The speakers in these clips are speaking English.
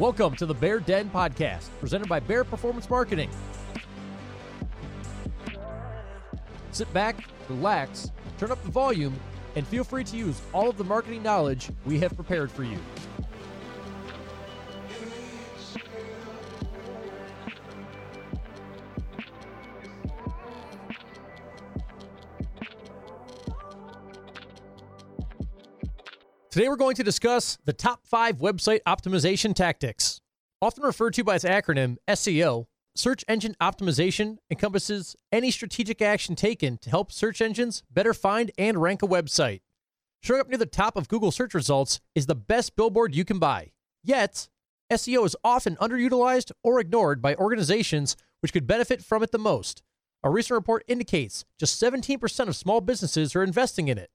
Welcome to the Bear Den Podcast, presented by Bear Performance Marketing. Sit back, relax, turn up the volume, and feel free to use all of the marketing knowledge we have prepared for you. Today we're going to discuss the top five website optimization tactics. Often referred to by its acronym SEO, search engine optimization encompasses any strategic action taken to help search engines better find and rank a website. Showing up near the top of Google search results is the best billboard you can buy. Yet, SEO is often underutilized or ignored by organizations which could benefit from it the most. A recent report indicates just 17% of small businesses are investing in it.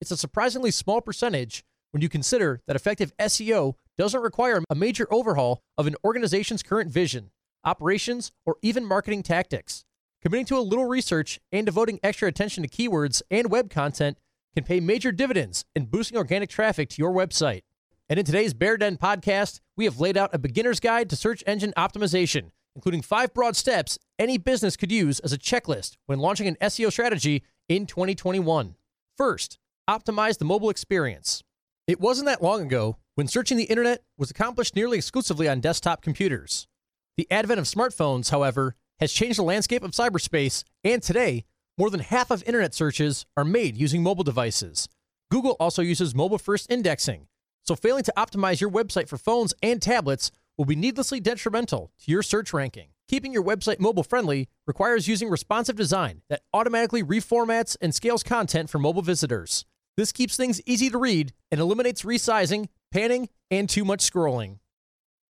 It's a surprisingly small percentage when you consider that effective SEO doesn't require a major overhaul of an organization's current vision, operations, or even marketing tactics. Committing to a little research and devoting extra attention to keywords and web content can pay major dividends in boosting organic traffic to your website. And in today's Bear Den podcast, we have laid out a beginner's guide to search engine optimization, including five broad steps any business could use as a checklist when launching an SEO strategy in 2021. First, optimize the mobile experience. It wasn't that long ago when searching the internet was accomplished nearly exclusively on desktop computers. The advent of smartphones, however, has changed the landscape of cyberspace, and today, more than half of internet searches are made using mobile devices. Google also uses mobile first indexing, so failing to optimize your website for phones and tablets will be needlessly detrimental to your search ranking. Keeping your website mobile friendly requires using responsive design that automatically reformats and scales content for mobile visitors. This keeps things easy to read and eliminates resizing, panning, and too much scrolling.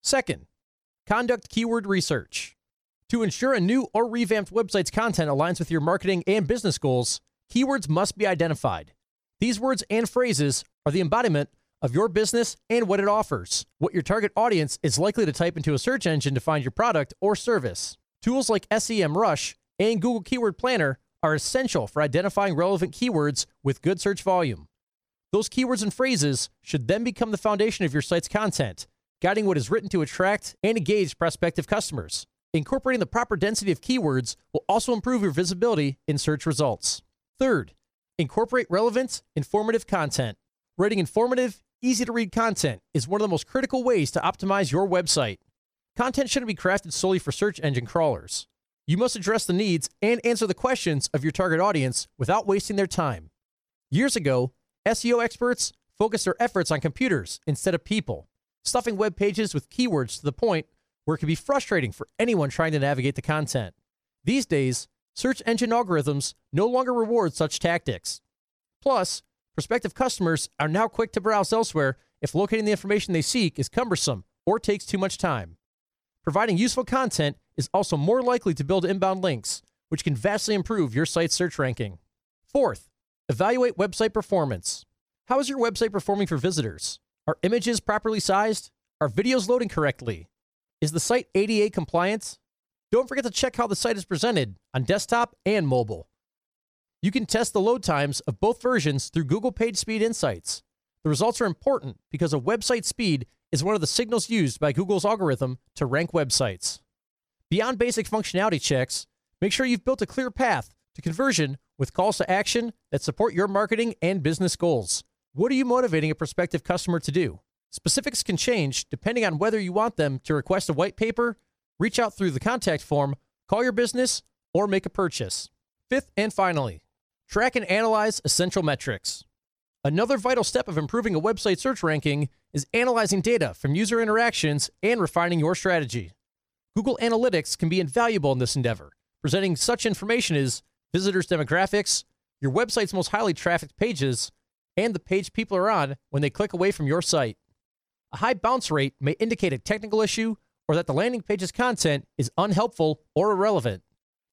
Second, conduct keyword research. To ensure a new or revamped website's content aligns with your marketing and business goals, keywords must be identified. These words and phrases are the embodiment of your business and what it offers, what your target audience is likely to type into a search engine to find your product or service. Tools like SEMrush and Google Keyword Planner are essential for identifying relevant keywords with good search volume. Those keywords and phrases should then become the foundation of your site's content, guiding what is written to attract and engage prospective customers. Incorporating the proper density of keywords will also improve your visibility in search results. Third, incorporate relevant, informative content. Writing informative, easy to read content is one of the most critical ways to optimize your website. Content shouldn't be crafted solely for search engine crawlers. You must address the needs and answer the questions of your target audience without wasting their time. Years ago, SEO experts focused their efforts on computers instead of people, stuffing web pages with keywords to the point where it can be frustrating for anyone trying to navigate the content. These days, search engine algorithms no longer reward such tactics. Plus, prospective customers are now quick to browse elsewhere if locating the information they seek is cumbersome or takes too much time. Providing useful content is also more likely to build inbound links, which can vastly improve your site's search ranking. Fourth, evaluate website performance. How is your website performing for visitors? Are images properly sized? Are videos loading correctly? Is the site ADA compliant? Don't forget to check how the site is presented on desktop and mobile. You can test the load times of both versions through Google PageSpeed Insights. The results are important because a website speed is one of the signals used by Google's algorithm to rank websites. Beyond basic functionality checks, make sure you've built a clear path to conversion with calls to action that support your marketing and business goals. What are you motivating a prospective customer to do? Specifics can change depending on whether you want them to request a white paper, reach out through the contact form, call your business, or make a purchase. Fifth and finally, track and analyze essential metrics. Another vital step of improving a website search ranking is analyzing data from user interactions and refining your strategy. Google Analytics can be invaluable in this endeavor, presenting such information as visitors' demographics, your website's most highly trafficked pages, and the page people are on when they click away from your site. A high bounce rate may indicate a technical issue or that the landing page's content is unhelpful or irrelevant.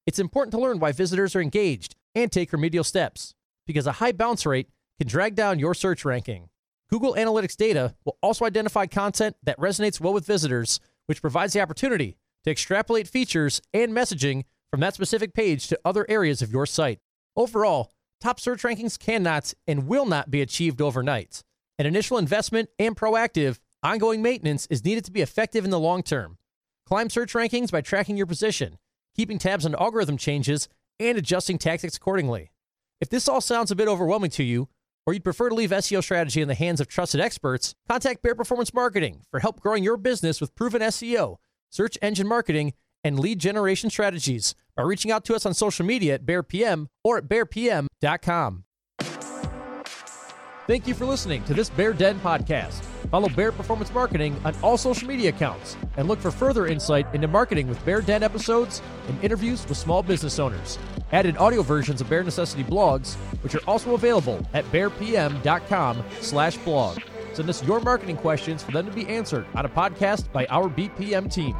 It's important to learn why visitors are engaged and take remedial steps, because a high bounce rate can drag down your search ranking. Google Analytics data will also identify content that resonates well with visitors, which provides the opportunity to extrapolate features and messaging from that specific page to other areas of your site. Overall, top search rankings cannot and will not be achieved overnight. An initial investment and proactive, ongoing maintenance is needed to be effective in the long term. Climb search rankings by tracking your position, keeping tabs on algorithm changes, and adjusting tactics accordingly. If this all sounds a bit overwhelming to you, or you'd prefer to leave SEO strategy in the hands of trusted experts, contact Bear Performance Marketing for help growing your business with proven SEO, search engine marketing, and lead generation strategies by reaching out to us on social media at BearPM or at bearpm.com. Thank you for listening to this Bear Den podcast. Follow Bear Performance Marketing on all social media accounts and look for further insight into marketing with Bear Den episodes and interviews with small business owners. Added audio versions of Bear Necessity blogs, which are also available at bearpm.com slash blog. Send us your marketing questions for them to be answered on a podcast by our BPM team.